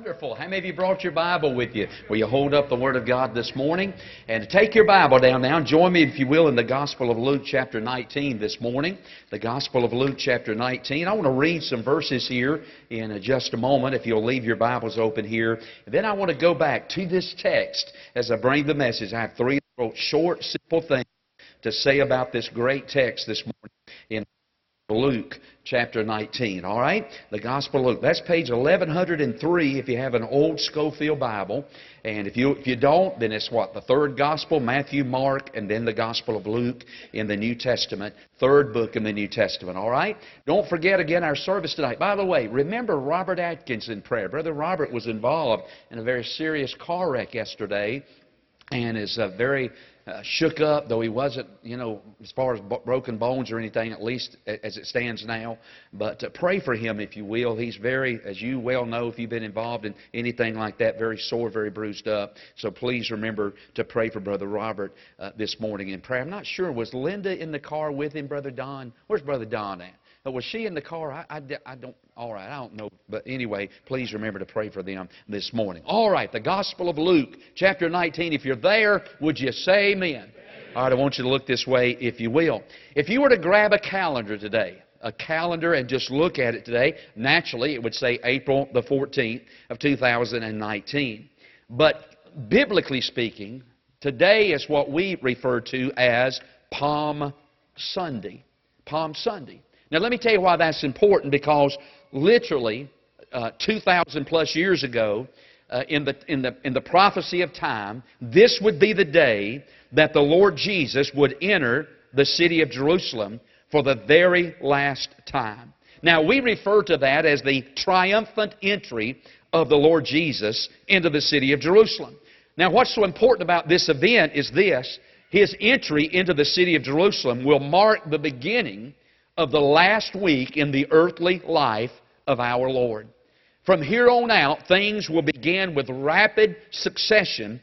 Wonderful. How many of you brought your Bible with you? Will you hold up the Word of God this morning? And take your Bible down now join me, if you will, in the Gospel of Luke chapter 19 this morning. The Gospel of Luke chapter 19. I want to read some verses here in uh, just a moment, if you'll leave your Bibles open here. And then I want to go back to this text as I bring the message. I have three short, simple things to say about this great text this morning in Luke chapter 19. All right? The Gospel of Luke. That's page 1103 if you have an old Scofield Bible. And if you, if you don't, then it's what? The third Gospel, Matthew, Mark, and then the Gospel of Luke in the New Testament. Third book in the New Testament. All right? Don't forget again our service tonight. By the way, remember Robert Atkins in prayer. Brother Robert was involved in a very serious car wreck yesterday and is uh, very uh, shook up, though he wasn't, you know, as far as broken bones or anything, at least as it stands now. But uh, pray for him, if you will. He's very, as you well know, if you've been involved in anything like that, very sore, very bruised up. So please remember to pray for Brother Robert uh, this morning in prayer. I'm not sure, was Linda in the car with him, Brother Don? Where's Brother Don at? But was she in the car? I, I, I don't, all right, I don't know. But anyway, please remember to pray for them this morning. All right, the Gospel of Luke, chapter 19. If you're there, would you say amen? All right, I want you to look this way, if you will. If you were to grab a calendar today, a calendar and just look at it today, naturally it would say April the 14th of 2019. But biblically speaking, today is what we refer to as Palm Sunday. Palm Sunday. Now, let me tell you why that's important because literally uh, 2,000 plus years ago, uh, in, the, in, the, in the prophecy of time, this would be the day that the Lord Jesus would enter the city of Jerusalem for the very last time. Now, we refer to that as the triumphant entry of the Lord Jesus into the city of Jerusalem. Now, what's so important about this event is this His entry into the city of Jerusalem will mark the beginning of the last week in the earthly life of our Lord. From here on out, things will begin with rapid succession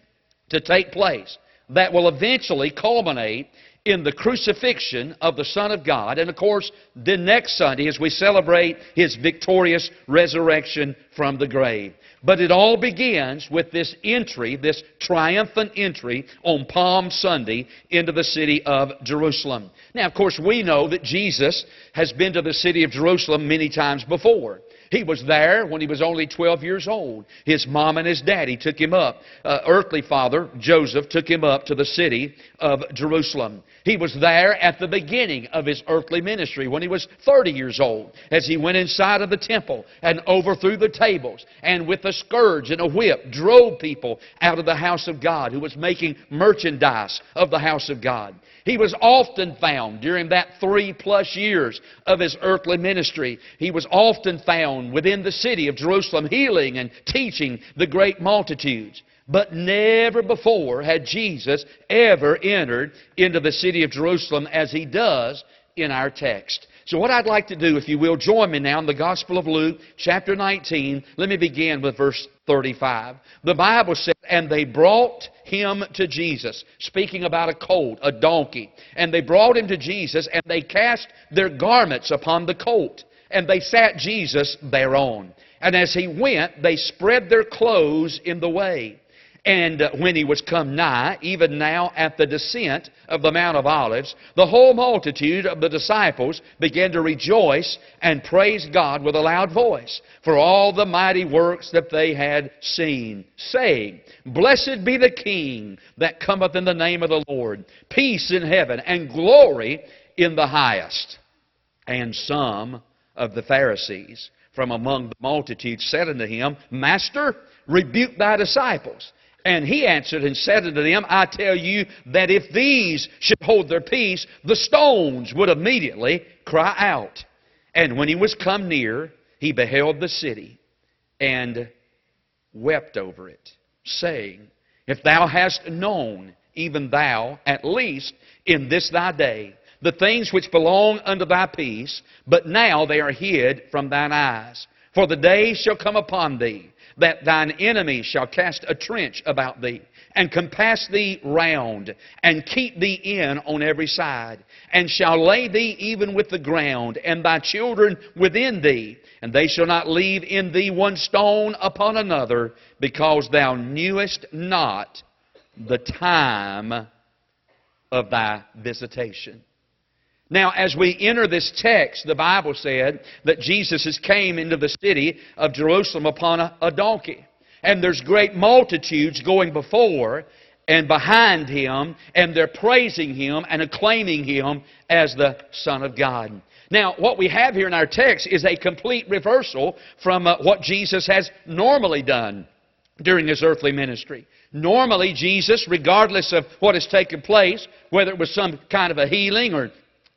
to take place that will eventually culminate in the crucifixion of the Son of God. And of course, the next Sunday as we celebrate His victorious resurrection from the grave. But it all begins with this entry, this triumphant entry on Palm Sunday into the city of Jerusalem. Now, of course, we know that Jesus has been to the city of Jerusalem many times before. He was there when he was only 12 years old. His mom and his daddy took him up. Uh, earthly father, Joseph, took him up to the city of Jerusalem. He was there at the beginning of his earthly ministry when he was 30 years old as he went inside of the temple and overthrew the tables and with a scourge and a whip drove people out of the house of God who was making merchandise of the house of God. He was often found during that three plus years of his earthly ministry. He was often found within the city of Jerusalem healing and teaching the great multitudes. But never before had Jesus ever entered into the city of Jerusalem as he does in our text. So, what I'd like to do, if you will, join me now in the Gospel of Luke, chapter 19. Let me begin with verse 35. The Bible says, And they brought him to Jesus, speaking about a colt, a donkey. And they brought him to Jesus, and they cast their garments upon the colt, and they sat Jesus thereon. And as he went, they spread their clothes in the way. And uh, when he was come nigh, even now at the descent of the Mount of Olives, the whole multitude of the disciples began to rejoice and praise God with a loud voice for all the mighty works that they had seen, saying, Blessed be the King that cometh in the name of the Lord, peace in heaven and glory in the highest. And some of the Pharisees from among the multitude said unto him, Master, rebuke thy disciples. And he answered and said unto them, I tell you that if these should hold their peace, the stones would immediately cry out. And when he was come near, he beheld the city and wept over it, saying, If thou hast known, even thou, at least in this thy day, the things which belong unto thy peace, but now they are hid from thine eyes. For the day shall come upon thee that thine enemies shall cast a trench about thee, and compass thee round, and keep thee in on every side, and shall lay thee even with the ground, and thy children within thee, and they shall not leave in thee one stone upon another, because thou knewest not the time of thy visitation. Now, as we enter this text, the Bible said that Jesus came into the city of Jerusalem upon a, a donkey. And there's great multitudes going before and behind him, and they're praising him and acclaiming him as the Son of God. Now, what we have here in our text is a complete reversal from uh, what Jesus has normally done during his earthly ministry. Normally, Jesus, regardless of what has taken place, whether it was some kind of a healing or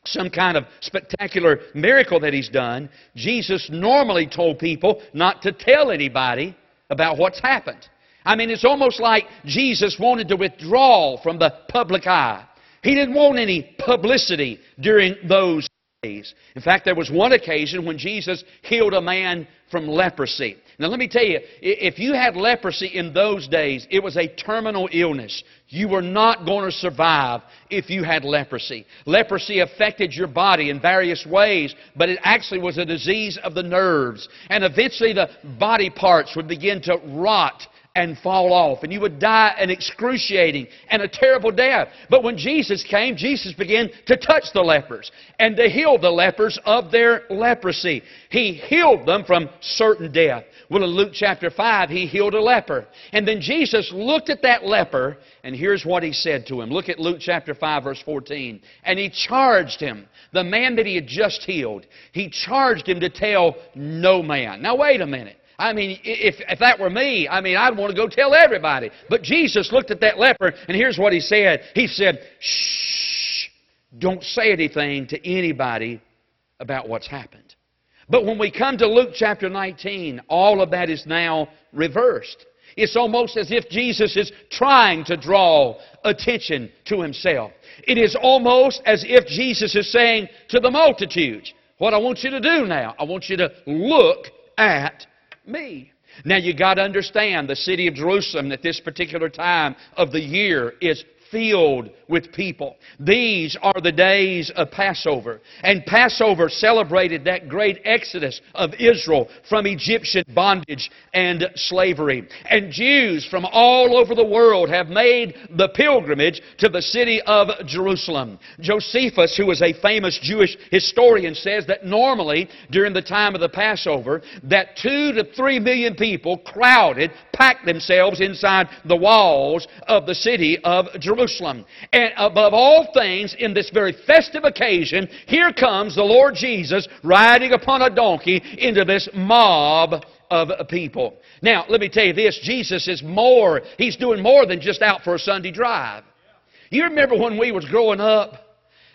some kind of spectacular miracle that he's done, Jesus normally told people not to tell anybody about what's happened. I mean, it's almost like Jesus wanted to withdraw from the public eye. He didn't want any publicity during those In fact, there was one occasion when Jesus healed a man from leprosy. Now, let me tell you, if you had leprosy in those days, it was a terminal illness. You were not going to survive if you had leprosy. Leprosy affected your body in various ways, but it actually was a disease of the nerves. And eventually the body parts would begin to rot and fall off, and you would die an excruciating and a terrible death. But when Jesus came, Jesus began to touch the lepers and to heal the lepers of their leprosy. He healed them from certain death. Well, in Luke chapter 5, he healed a leper. And then Jesus looked at that leper, and here's what he said to him. Look at Luke chapter 5, verse 14. And he charged him, the man that he had just healed, he charged him to tell no man. Now, wait a minute. I mean, if, if that were me, I mean, I'd want to go tell everybody. But Jesus looked at that leper, and here's what he said. He said, Shh, don't say anything to anybody about what's happened. But when we come to Luke chapter 19, all of that is now reversed. It's almost as if Jesus is trying to draw attention to himself. It is almost as if Jesus is saying to the multitudes, What I want you to do now, I want you to look at me. Now you got to understand the city of Jerusalem at this particular time of the year is filled with people. These are the days of Passover. And Passover celebrated that great exodus of Israel from Egyptian bondage and slavery. And Jews from all over the world have made the pilgrimage to the city of Jerusalem. Josephus, who was a famous Jewish historian, says that normally during the time of the Passover, that two to three million people crowded, packed themselves inside the walls of the city of Jerusalem. Jerusalem. And above all things, in this very festive occasion, here comes the Lord Jesus riding upon a donkey into this mob of people. Now, let me tell you this Jesus is more, He's doing more than just out for a Sunday drive. You remember when we was growing up?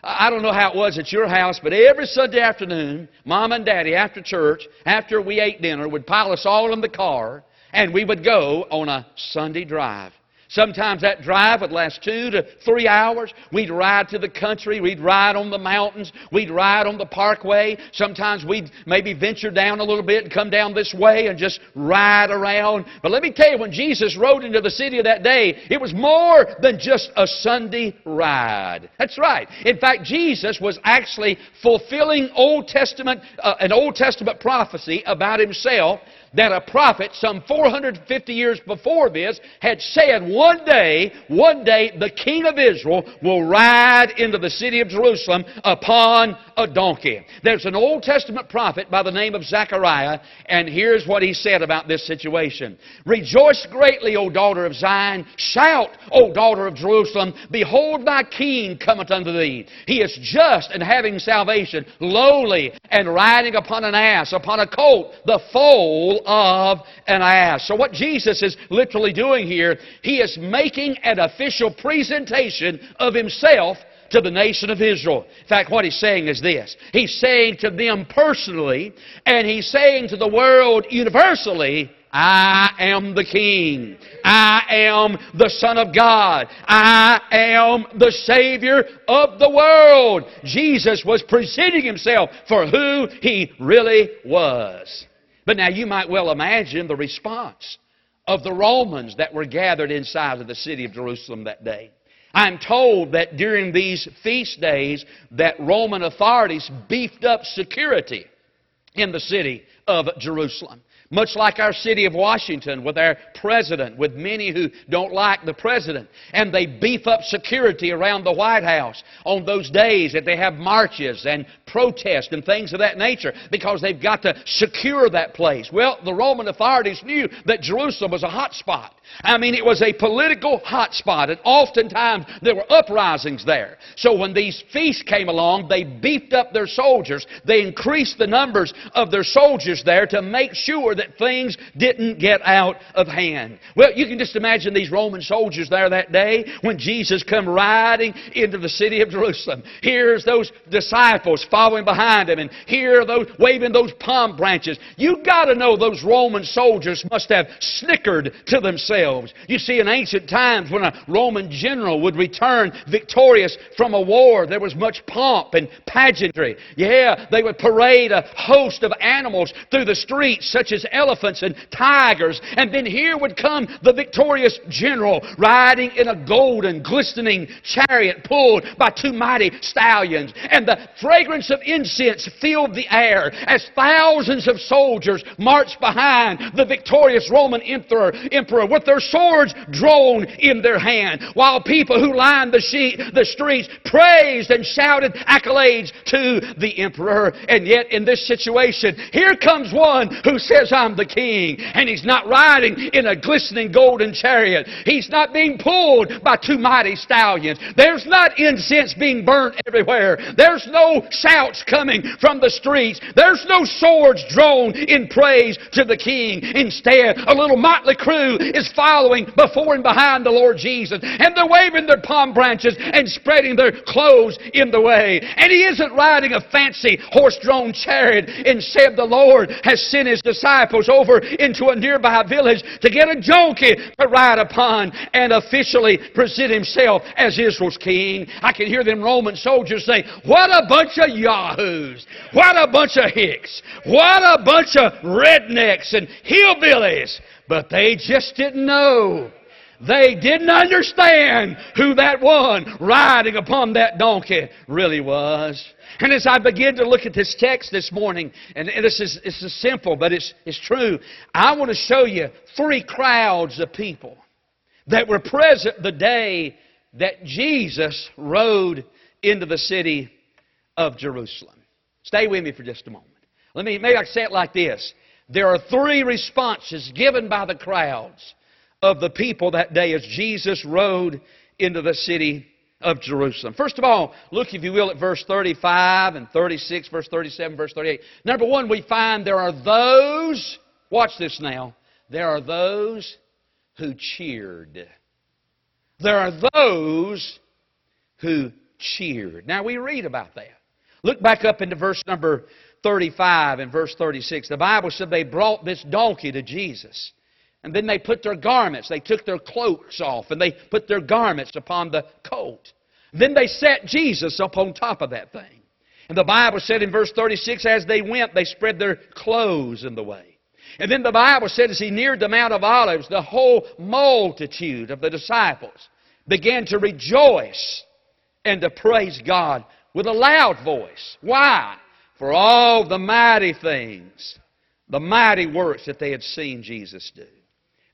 I don't know how it was at your house, but every Sunday afternoon, Mom and Daddy, after church, after we ate dinner, would pile us all in the car, and we would go on a Sunday drive. Sometimes that drive would last two to three hours. We'd ride to the country. We'd ride on the mountains. We'd ride on the parkway. Sometimes we'd maybe venture down a little bit and come down this way and just ride around. But let me tell you, when Jesus rode into the city of that day, it was more than just a Sunday ride. That's right. In fact, Jesus was actually fulfilling Old Testament, uh, an Old Testament prophecy about himself that a prophet some 450 years before this had said one day, one day the king of Israel will ride into the city of Jerusalem upon a donkey. There's an Old Testament prophet by the name of Zechariah, and here's what he said about this situation. Rejoice greatly, O daughter of Zion. Shout, O daughter of Jerusalem. Behold, thy king cometh unto thee. He is just and having salvation, lowly and riding upon an ass, upon a colt, the foal of an ass. So what Jesus is literally doing here, he is making an official presentation of himself to the nation of Israel. In fact, what he's saying is this. He's saying to them personally, and he's saying to the world universally, I am the King. I am the Son of God. I am the Savior of the world. Jesus was presenting himself for who he really was. But now you might well imagine the response of the Romans that were gathered inside of the city of Jerusalem that day. I'm told that during these feast days that Roman authorities beefed up security in the city of Jerusalem. Much like our city of Washington with our president, with many who don't like the president. And they beef up security around the White House on those days that they have marches and protests and things of that nature because they've got to secure that place. Well, the Roman authorities knew that Jerusalem was a hot spot. I mean, it was a political hotspot, and oftentimes there were uprisings there. So when these feasts came along, they beefed up their soldiers. They increased the numbers of their soldiers there to make sure that things didn't get out of hand. Well, you can just imagine these Roman soldiers there that day when Jesus come riding into the city of Jerusalem. Here's those disciples following behind him, and here those waving those palm branches. You got to know those Roman soldiers must have snickered to themselves. You see, in ancient times, when a Roman general would return victorious from a war, there was much pomp and pageantry. Yeah, they would parade a host of animals through the streets, such as elephants and tigers. And then here would come the victorious general riding in a golden, glistening chariot pulled by two mighty stallions. And the fragrance of incense filled the air as thousands of soldiers marched behind the victorious Roman emperor, emperor with their swords drawn in their hand, while people who lined the, sheet, the streets praised and shouted accolades to the emperor. And yet, in this situation, here comes one who says, I'm the king. And he's not riding in a glistening golden chariot. He's not being pulled by two mighty stallions. There's not incense being burnt everywhere. There's no shouts coming from the streets. There's no swords drawn in praise to the king. Instead, a little motley crew is following before and behind the Lord Jesus. And they're waving their palm branches and spreading their clothes in the way. And he isn't riding a fancy horse drawn chariot. Instead, the Lord has sent his disciples over into a nearby village to get a donkey to ride upon and officially present himself as Israel's king. I can hear them Roman soldiers say, What a bunch of yahoos! What a bunch of hicks! What a bunch of rednecks and hillbillies! But they just didn't know. They didn't understand who that one riding upon that donkey really was. And as I begin to look at this text this morning, and this is, this is simple, but it's, it's true, I want to show you three crowds of people that were present the day that Jesus rode into the city of Jerusalem. Stay with me for just a moment. Let me, maybe I say it like this. There are three responses given by the crowds of the people that day as Jesus rode into the city of Jerusalem. First of all, look, if you will, at verse 35 and 36, verse 37, verse 38. Number one, we find there are those, watch this now, there are those who cheered. There are those who cheered. Now we read about that. Look back up into verse number 35 and verse 36. The Bible said they brought this donkey to Jesus. And then they put their garments, they took their cloaks off, and they put their garments upon the colt. Then they set Jesus up on top of that thing. And the Bible said in verse 36, as they went, they spread their clothes in the way. And then the Bible said as he neared the Mount of Olives, the whole multitude of the disciples began to rejoice and to praise God with a loud voice. Why? for all the mighty things, the mighty works that they had seen Jesus do.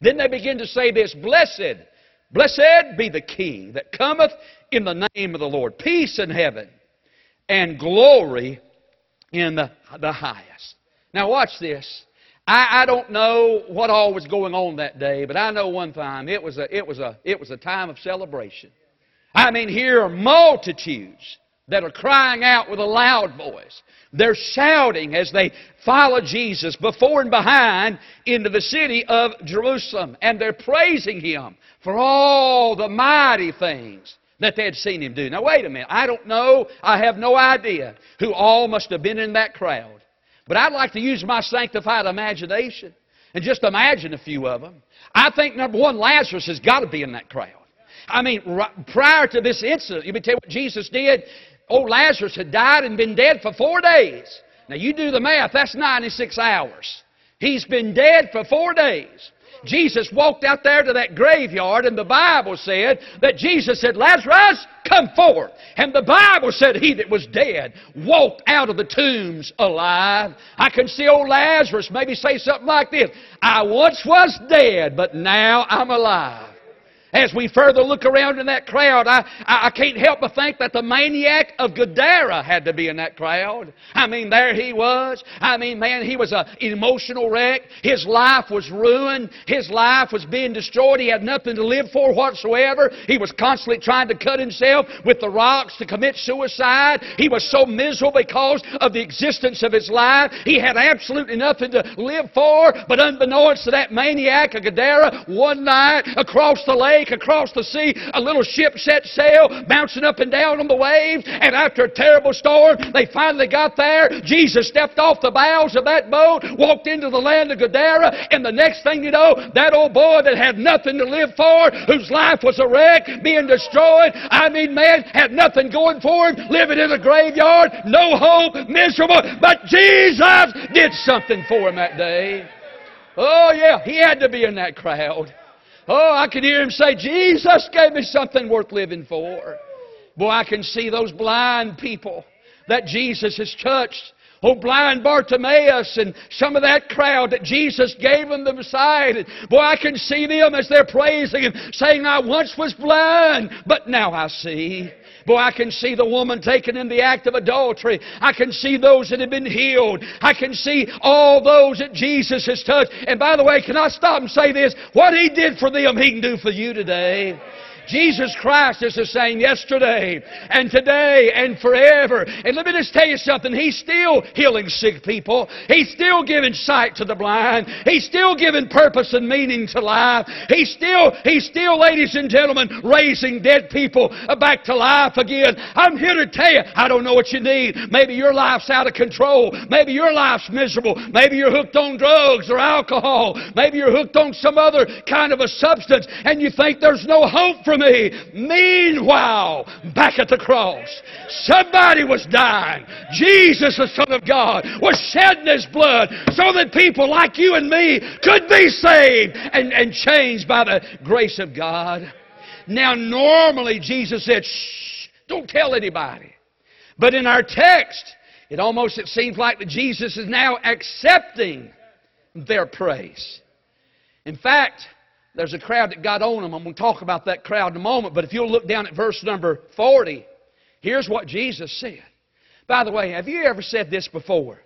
Then they begin to say this Blessed, blessed be the King that cometh in the name of the Lord. Peace in heaven and glory in the, the highest. Now, watch this. I, I don't know what all was going on that day, but I know one time it was a, it was a, it was a time of celebration. I mean, here are multitudes that are crying out with a loud voice. They're shouting as they follow Jesus before and behind into the city of Jerusalem. And they're praising Him for all the mighty things that they had seen Him do. Now, wait a minute. I don't know. I have no idea who all must have been in that crowd. But I'd like to use my sanctified imagination and just imagine a few of them. I think, number one, Lazarus has got to be in that crowd. I mean, prior to this incident, you me tell you what Jesus did. Old Lazarus had died and been dead for four days. Now you do the math, that's 96 hours. He's been dead for four days. Jesus walked out there to that graveyard, and the Bible said that Jesus said, Lazarus, come forth. And the Bible said he that was dead walked out of the tombs alive. I can see old Lazarus maybe say something like this I once was dead, but now I'm alive. As we further look around in that crowd, I, I, can't help but think that the maniac of Gadara had to be in that crowd. I mean, there he was. I mean, man, he was an emotional wreck. His life was ruined. His life was being destroyed. He had nothing to live for whatsoever. He was constantly trying to cut himself with the rocks to commit suicide. He was so miserable because of the existence of his life. He had absolutely nothing to live for. But unbeknownst to that maniac of Gadara, one night across the lake, lake, across the sea, a little ship set sail, bouncing up and down on the waves, and after a terrible storm, they finally got there. Jesus stepped off the bows of that boat, walked into the land of Gadara, and the next thing you know, that old boy that had nothing to live for, whose life was a wreck, being destroyed, I mean, man, had nothing going for him, living in a graveyard, no hope, miserable, but Jesus did something for him that day. Oh, yeah, he had to be in that crowd. Oh, I can hear him say, Jesus gave me something worth living for. Boy, I can see those blind people that Jesus has touched. Oh, blind Bartimaeus and some of that crowd that Jesus gave them the sight. And boy, I can see them as they're praising Him, saying, I once was blind, but now I see. Boy, I can see the woman taken in the act of adultery. I can see those that have been healed. I can see all those that Jesus has touched. And by the way, can I stop and say this? What He did for them, He can do for you today. Jesus Christ is the same yesterday and today and forever. And let me just tell you something. He's still healing sick people. He's still giving sight to the blind. He's still giving purpose and meaning to life. He's still, he's still, ladies and gentlemen, raising dead people back to life again. I'm here to tell you, I don't know what you need. Maybe your life's out of control. Maybe your life's miserable. Maybe you're hooked on drugs or alcohol. Maybe you're hooked on some other kind of a substance and you think there's no hope for me. Meanwhile, back at the cross, somebody was dying. Jesus, the Son of God, was shedding His blood so that people like you and me could be saved and, and changed by the grace of God. Now, normally Jesus said, shh, don't tell anybody. But in our text, it almost it seems like that Jesus is now accepting their praise. In fact, there's a crowd that got on them. I'm going to talk about that crowd in a moment. But if you'll look down at verse number 40, here's what Jesus said. By the way, have you ever said this before?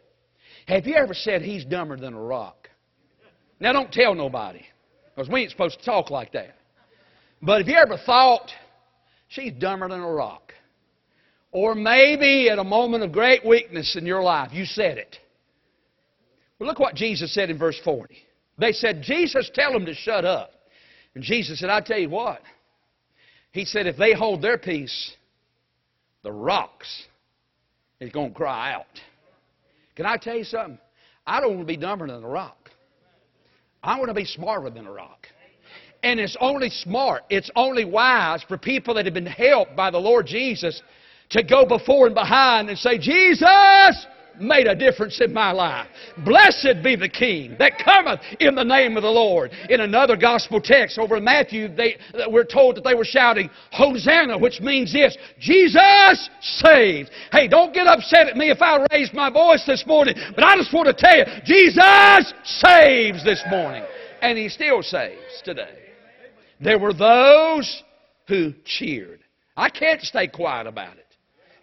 Have you ever said he's dumber than a rock? Now, don't tell nobody, because we ain't supposed to talk like that. But have you ever thought she's dumber than a rock? Or maybe at a moment of great weakness in your life, you said it. Well, look what Jesus said in verse 40. They said, Jesus, tell them to shut up. And Jesus said, I tell you what. He said, if they hold their peace, the rocks is going to cry out. Can I tell you something? I don't want to be dumber than a rock. I want to be smarter than a rock. And it's only smart, it's only wise for people that have been helped by the Lord Jesus to go before and behind and say, Jesus, made a difference in my life. Blessed be the King that cometh in the name of the Lord. In another gospel text over in Matthew, they, we're told that they were shouting, Hosanna, which means this Jesus saves. Hey, don't get upset at me if I raise my voice this morning, but I just want to tell you, Jesus saves this morning. And He still saves today. There were those who cheered. I can't stay quiet about it.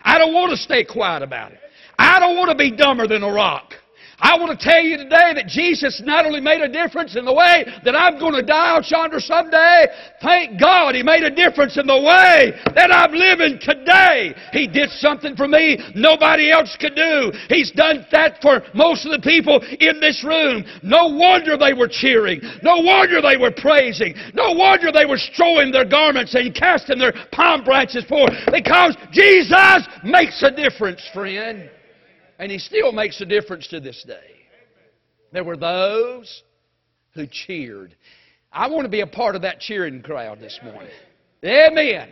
I don't want to stay quiet about it. I don't want to be dumber than a rock. I want to tell you today that Jesus not only made a difference in the way that I'm going to die out yonder someday, thank God He made a difference in the way that I'm living today. He did something for me nobody else could do. He's done that for most of the people in this room. No wonder they were cheering. No wonder they were praising. No wonder they were strewing their garments and casting their palm branches forth because Jesus makes a difference, friend. And he still makes a difference to this day. There were those who cheered. I want to be a part of that cheering crowd this morning. Amen.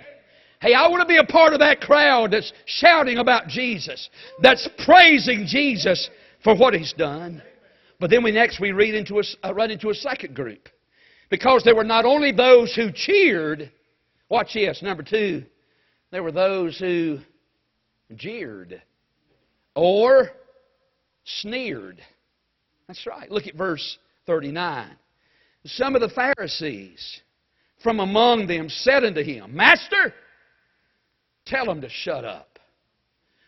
Hey, I want to be a part of that crowd that's shouting about Jesus, that's praising Jesus for what He's done. But then we next we read into a, uh, run into a second group. Because there were not only those who cheered, watch this, number two, there were those who jeered or sneered. That's right. Look at verse 39. Some of the Pharisees from among them said unto him, Master, tell them to shut up.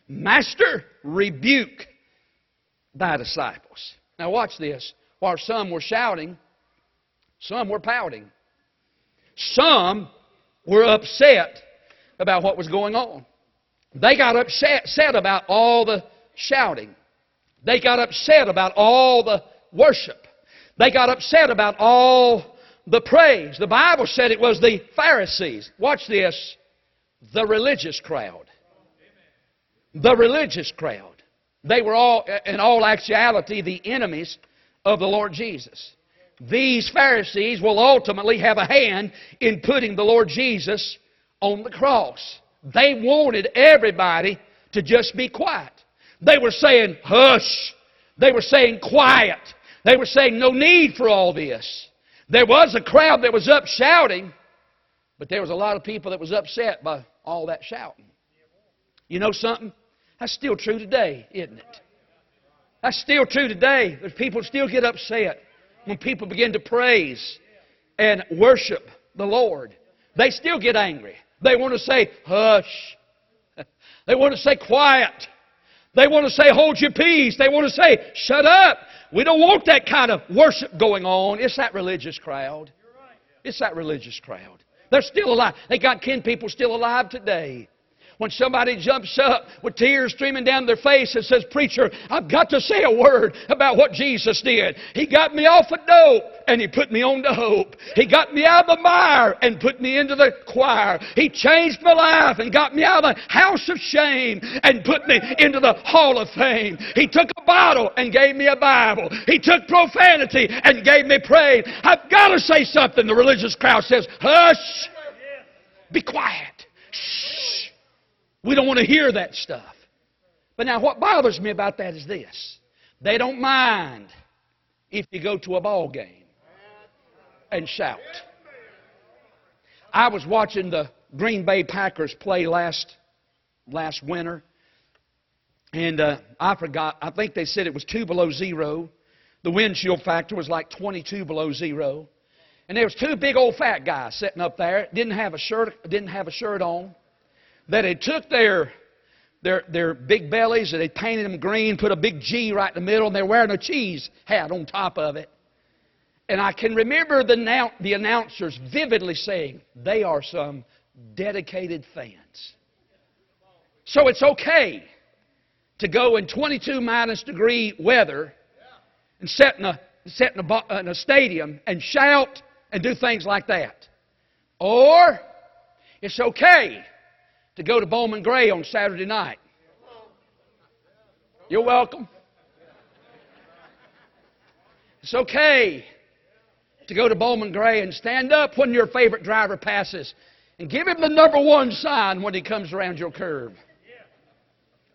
Master, rebuke thy disciples. Now watch this. While some were shouting, some were pouting. Some were upset about what was going on. They got upset about all the shouting. They got upset about all the worship. They got upset about all the praise. The Bible said it was the Pharisees. Watch this. The religious crowd. The religious crowd. They were all, in all actuality, the enemies of the Lord Jesus. These Pharisees will ultimately have a hand in putting the Lord Jesus on the cross. They wanted everybody to just be quiet. They were saying, hush. They were saying, quiet. They were saying, no need for all this. There was a crowd that was up shouting, but there was a lot of people that was upset by all that shouting. You know something? That's still true today, isn't it? That's still true today. There's people still get upset when people begin to praise and worship the Lord. They still get angry. They want to say, hush. They want to say, quiet. They want to say, hold your peace. They want to say, shut up. We don't want that kind of worship going on. It's that religious crowd. It's that religious crowd. They're still alive. They got kin people still alive today when somebody jumps up with tears streaming down their face and says, Preacher, I've got to say a word about what Jesus did. He got me off of dope and He put me on to hope. He got me out of the mire and put me into the choir. He changed my life and got me out of the house of shame and put me into the hall of fame. He took a bottle and gave me a Bible. He took profanity and gave me praise. I've got to say something. The religious crowd says, Hush! Be quiet. We don't want to hear that stuff. But now, what bothers me about that is this they don't mind if you go to a ball game and shout. I was watching the Green Bay Packers play last last winter, and uh, I forgot. I think they said it was two below zero. The windshield factor was like 22 below zero, and there was two big old fat guys sitting up there. Didn't have a shirt. Didn't have a shirt on that had took their, their, their big bellies and they painted them green, put a big G right in the middle, and they're wearing a cheese hat on top of it. And I can remember the, the announcers vividly saying, they are some dedicated fans. So it's okay to go in 22 minus degree weather and sit in a, sit in a, in a stadium and shout and do things like that. Or it's okay to go to Bowman Gray on Saturday night. You're welcome. It's okay to go to Bowman Gray and stand up when your favorite driver passes and give him the number one sign when he comes around your curve.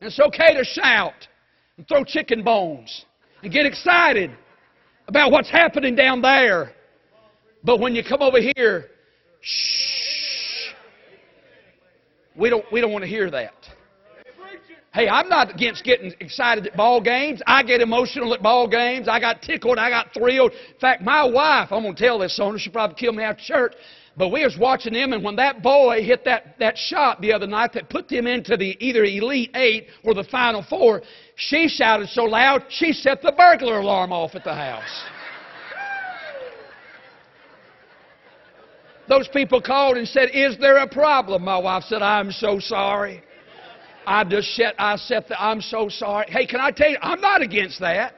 And it's okay to shout and throw chicken bones and get excited about what's happening down there. But when you come over here, shh. We don't, we don't want to hear that. Hey, I'm not against getting excited at ball games. I get emotional at ball games. I got tickled. I got thrilled. In fact, my wife, I'm going to tell this on her. She'll probably kill me after church. But we was watching them, and when that boy hit that, that shot the other night that put them into the either Elite Eight or the Final Four, she shouted so loud she set the burglar alarm off at the house. Those people called and said, Is there a problem? My wife said, I'm so sorry. I just said, I said, I'm so sorry. Hey, can I tell you, I'm not against that.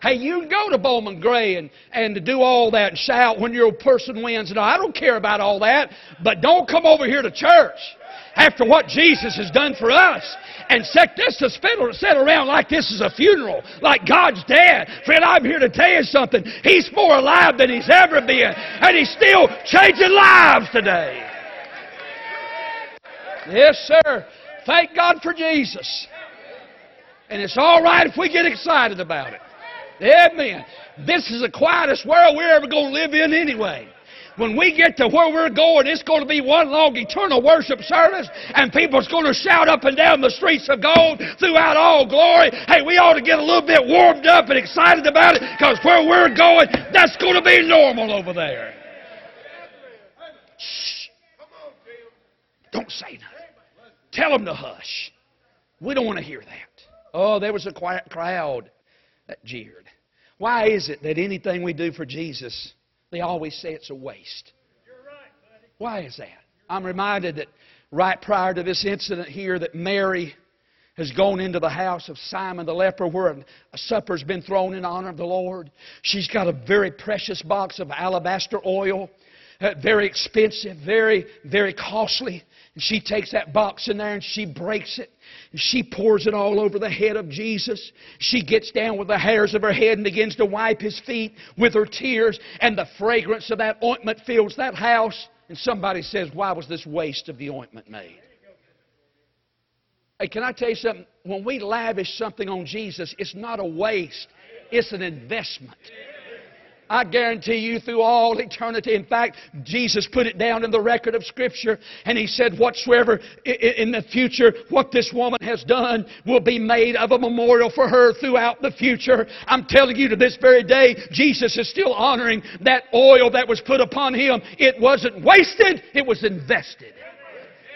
Hey, you can go to Bowman Gray and, and to do all that and shout when your person wins. No, I don't care about all that. But don't come over here to church after what Jesus has done for us and set this to sit around like this is a funeral, like God's dead. Friend, I'm here to tell you something. He's more alive than he's ever been, and he's still changing lives today. Yes, sir. Thank God for Jesus. And it's all right if we get excited about it. Amen. This is the quietest world we're ever going to live in anyway. When we get to where we're going, it's going to be one long eternal worship service, and people's going to shout up and down the streets of gold throughout all glory. Hey, we ought to get a little bit warmed up and excited about it, because where we're going, that's going to be normal over there. Shh. Don't say nothing. Tell them to hush. We don't want to hear that. Oh, there was a quiet crowd that jeered. Why is it that anything we do for Jesus they always say it's a waste. Why is that? I'm reminded that right prior to this incident here that Mary has gone into the house of Simon the leper where a supper's been thrown in honor of the Lord. She's got a very precious box of alabaster oil, uh, very expensive, very, very costly. And she takes that box in there and she breaks it. And she pours it all over the head of Jesus. She gets down with the hairs of her head and begins to wipe his feet with her tears. And the fragrance of that ointment fills that house. And somebody says, Why was this waste of the ointment made? Hey, can I tell you something? When we lavish something on Jesus, it's not a waste, it's an investment. I guarantee you through all eternity. In fact, Jesus put it down in the record of Scripture and He said, Whatsoever in the future, what this woman has done will be made of a memorial for her throughout the future. I'm telling you to this very day, Jesus is still honoring that oil that was put upon Him. It wasn't wasted, it was invested.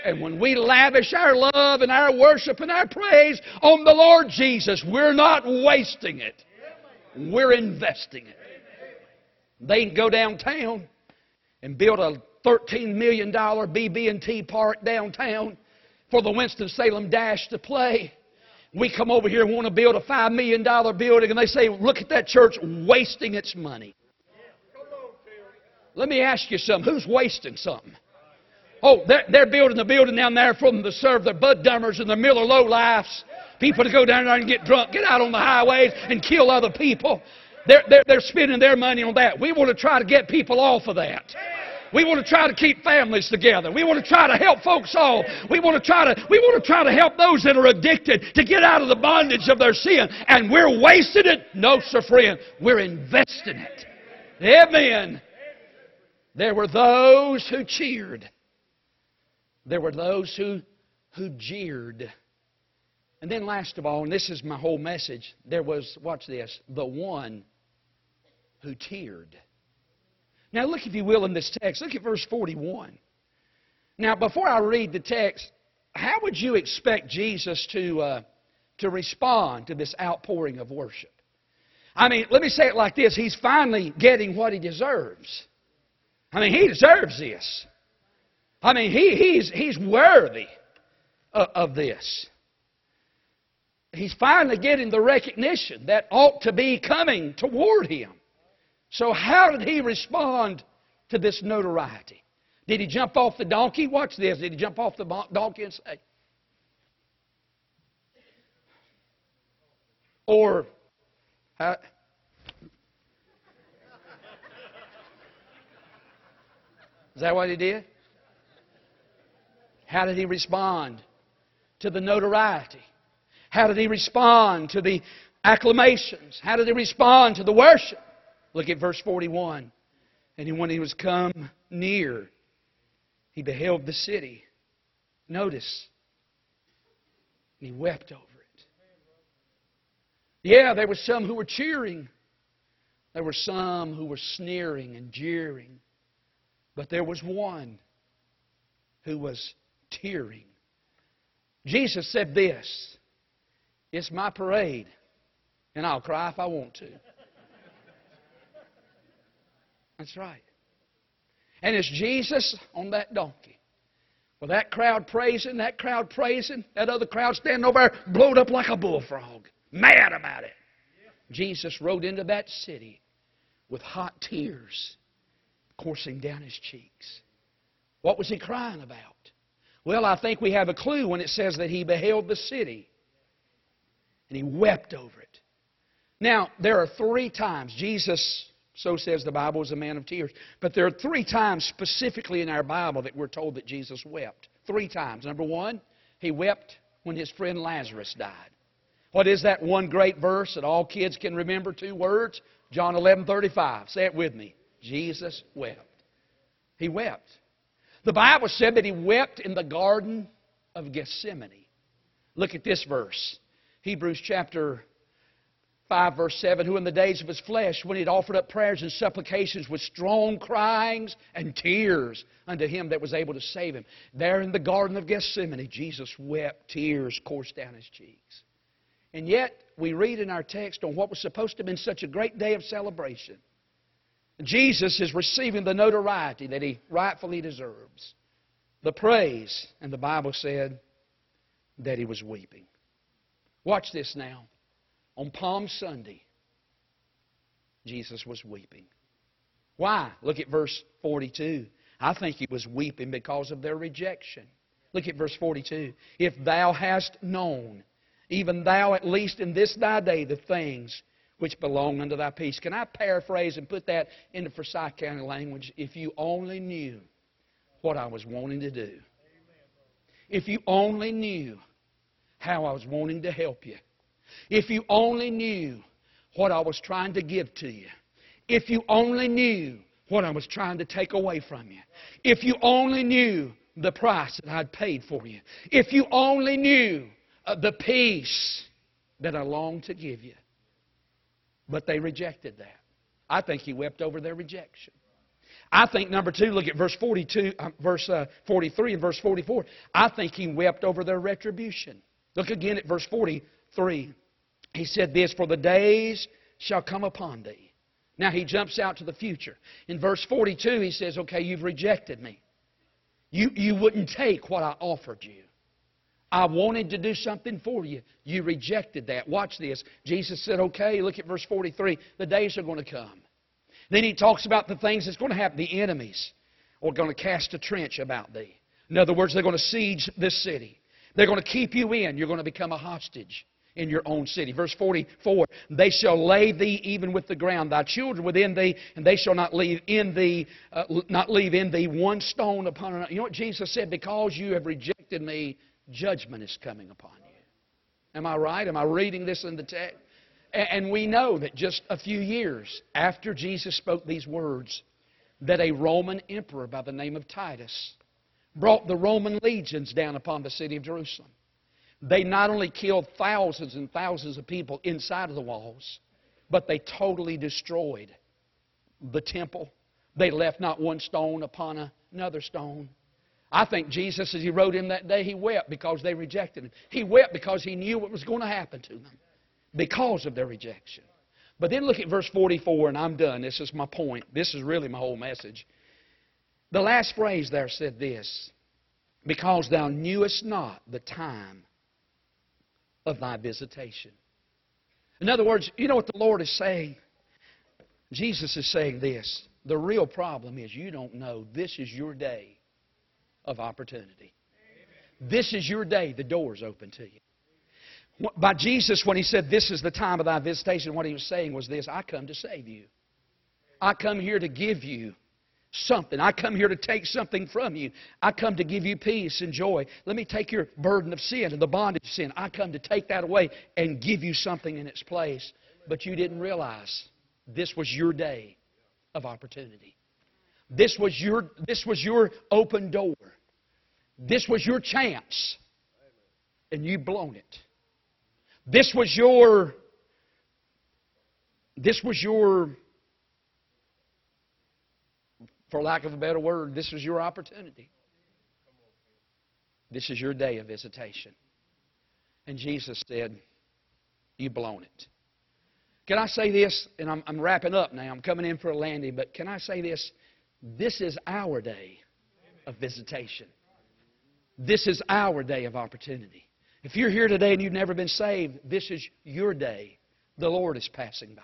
And when we lavish our love and our worship and our praise on the Lord Jesus, we're not wasting it. We're investing it. They can go downtown and build a $13 million BB&T park downtown for the Winston-Salem Dash to play. We come over here and want to build a $5 million building, and they say, look at that church wasting its money. Let me ask you something. Who's wasting something? Oh, they're, they're building the building down there for them to serve their bud dummers and their Miller Low Lifes. People to go down there and get drunk, get out on the highways and kill other people. They're, they're, they're spending their money on that. We want to try to get people off of that. We want to try to keep families together. We want to try to help folks all. We want to try to, we want to try to help those that are addicted to get out of the bondage of their sin. And we're wasting it? No, sir, friend. We're investing it. Amen. There were those who cheered. There were those who, who jeered. And then last of all, and this is my whole message, there was, watch this, the one who teared. Now, look, if you will, in this text. Look at verse 41. Now, before I read the text, how would you expect Jesus to, uh, to respond to this outpouring of worship? I mean, let me say it like this He's finally getting what he deserves. I mean, he deserves this. I mean, he, he's, he's worthy of, of this. He's finally getting the recognition that ought to be coming toward him. So, how did he respond to this notoriety? Did he jump off the donkey? Watch this. Did he jump off the donkey and say, or, uh, is that what he did? How did he respond to the notoriety? How did he respond to the acclamations? How did he respond to the worship? Look at verse 41. And when he was come near, he beheld the city. Notice. And he wept over it. Yeah, there were some who were cheering. There were some who were sneering and jeering. But there was one who was tearing. Jesus said this It's my parade, and I'll cry if I want to. That's right. And it's Jesus on that donkey. With that crowd praising, that crowd praising, that other crowd standing over there, blowed up like a bullfrog, mad about it. Jesus rode into that city with hot tears coursing down his cheeks. What was he crying about? Well, I think we have a clue when it says that he beheld the city and he wept over it. Now, there are three times Jesus so says the Bible is a man of tears. But there are three times specifically in our Bible that we're told that Jesus wept. Three times. Number one, he wept when his friend Lazarus died. What is that one great verse that all kids can remember? Two words. John 11 35. Say it with me. Jesus wept. He wept. The Bible said that he wept in the Garden of Gethsemane. Look at this verse. Hebrews chapter 5, verse 7 Who in the days of his flesh, when he had offered up prayers and supplications with strong cryings and tears unto him that was able to save him. There in the Garden of Gethsemane, Jesus wept, tears coursed down his cheeks. And yet, we read in our text on what was supposed to have been such a great day of celebration. Jesus is receiving the notoriety that he rightfully deserves, the praise, and the Bible said that he was weeping. Watch this now. On Palm Sunday, Jesus was weeping. Why? Look at verse 42. I think he was weeping because of their rejection. Look at verse 42. If thou hast known, even thou at least in this thy day, the things which belong unto thy peace. Can I paraphrase and put that into Forsyth County language? If you only knew what I was wanting to do. If you only knew how I was wanting to help you. If you only knew what I was trying to give to you. If you only knew what I was trying to take away from you. If you only knew the price that I'd paid for you. If you only knew uh, the peace that I longed to give you. But they rejected that. I think he wept over their rejection. I think number two, look at verse 42, uh, verse uh, 43 and verse 44. I think he wept over their retribution. Look again at verse 43. He said this, For the days shall come upon thee. Now he jumps out to the future. In verse 42, he says, Okay, you've rejected me. You, you wouldn't take what I offered you. I wanted to do something for you. You rejected that. Watch this. Jesus said, Okay, look at verse 43. The days are going to come. Then he talks about the things that's going to happen. The enemies are going to cast a trench about thee. In other words, they're going to siege this city. They're going to keep you in. You're going to become a hostage in your own city. Verse 44, they shall lay thee even with the ground, thy children within thee, and they shall not leave in thee, uh, not leave in thee one stone upon another. You know what Jesus said? Because you have rejected me, judgment is coming upon you. Am I right? Am I reading this in the text? And we know that just a few years after Jesus spoke these words, that a Roman emperor by the name of Titus brought the Roman legions down upon the city of Jerusalem. They not only killed thousands and thousands of people inside of the walls, but they totally destroyed the temple. They left not one stone upon another stone. I think Jesus, as he rode in that day, he wept because they rejected him. He wept because he knew what was going to happen to them because of their rejection. But then look at verse 44, and I'm done. This is my point. This is really my whole message. The last phrase there said this Because thou knewest not the time of thy visitation. In other words, you know what the Lord is saying? Jesus is saying this. The real problem is you don't know this is your day of opportunity. This is your day, the door's open to you. By Jesus, when he said, This is the time of thy visitation, what he was saying was this I come to save you. I come here to give you something. I come here to take something from you. I come to give you peace and joy. Let me take your burden of sin and the bondage of sin. I come to take that away and give you something in its place. But you didn't realize this was your day of opportunity. This was your, this was your open door. This was your chance. And you've blown it. This was your this was your for lack of a better word, this is your opportunity. This is your day of visitation. And Jesus said, You've blown it. Can I say this? And I'm, I'm, wrapping up now. I'm coming in for a landing. But can I say this? This is our day of visitation. This is our day of opportunity. If you're here today and you've never been saved, this is your day. The Lord is passing by.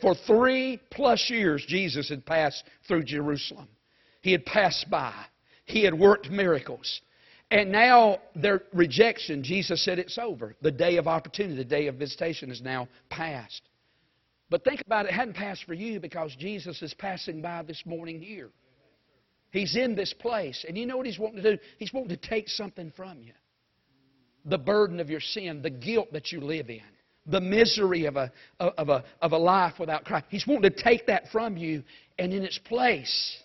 For three plus years, Jesus had passed through Jerusalem. He had passed by. He had worked miracles. And now their rejection, Jesus said it's over. The day of opportunity, the day of visitation is now past. But think about it, it hadn't passed for you because Jesus is passing by this morning here. He's in this place. And you know what he's wanting to do? He's wanting to take something from you. the burden of your sin, the guilt that you live in, the misery of a, of a, of a life without Christ. He's wanting to take that from you, and in its place,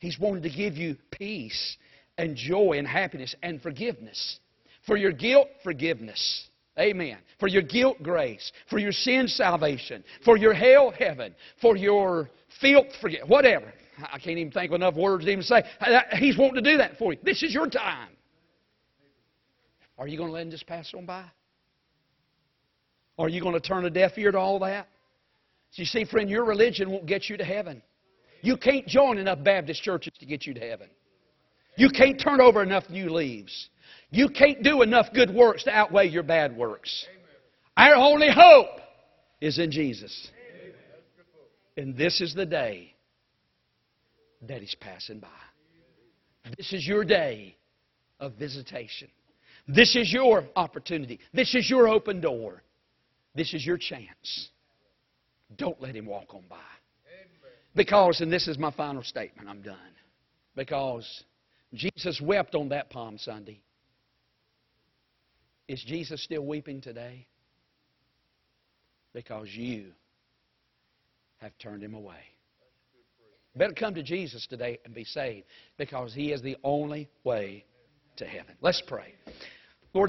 He's wanting to give you peace and joy and happiness and forgiveness. For your guilt, forgiveness. Amen. For your guilt, grace. For your sin, salvation. For your hell, heaven. For your filth, forget. Whatever. I can't even think of enough words to even say. He's wanting to do that for you. This is your time. Are you going to let him just pass on by? Are you going to turn a deaf ear to all that? So you see, friend, your religion won't get you to heaven. You can't join enough Baptist churches to get you to heaven. You can't turn over enough new leaves. You can't do enough good works to outweigh your bad works. Our only hope is in Jesus. And this is the day that He's passing by. This is your day of visitation. This is your opportunity. This is your open door. This is your chance. Don't let Him walk on by. Because, and this is my final statement, I'm done. Because Jesus wept on that Palm Sunday. Is Jesus still weeping today? Because you have turned him away. Better come to Jesus today and be saved because he is the only way to heaven. Let's pray.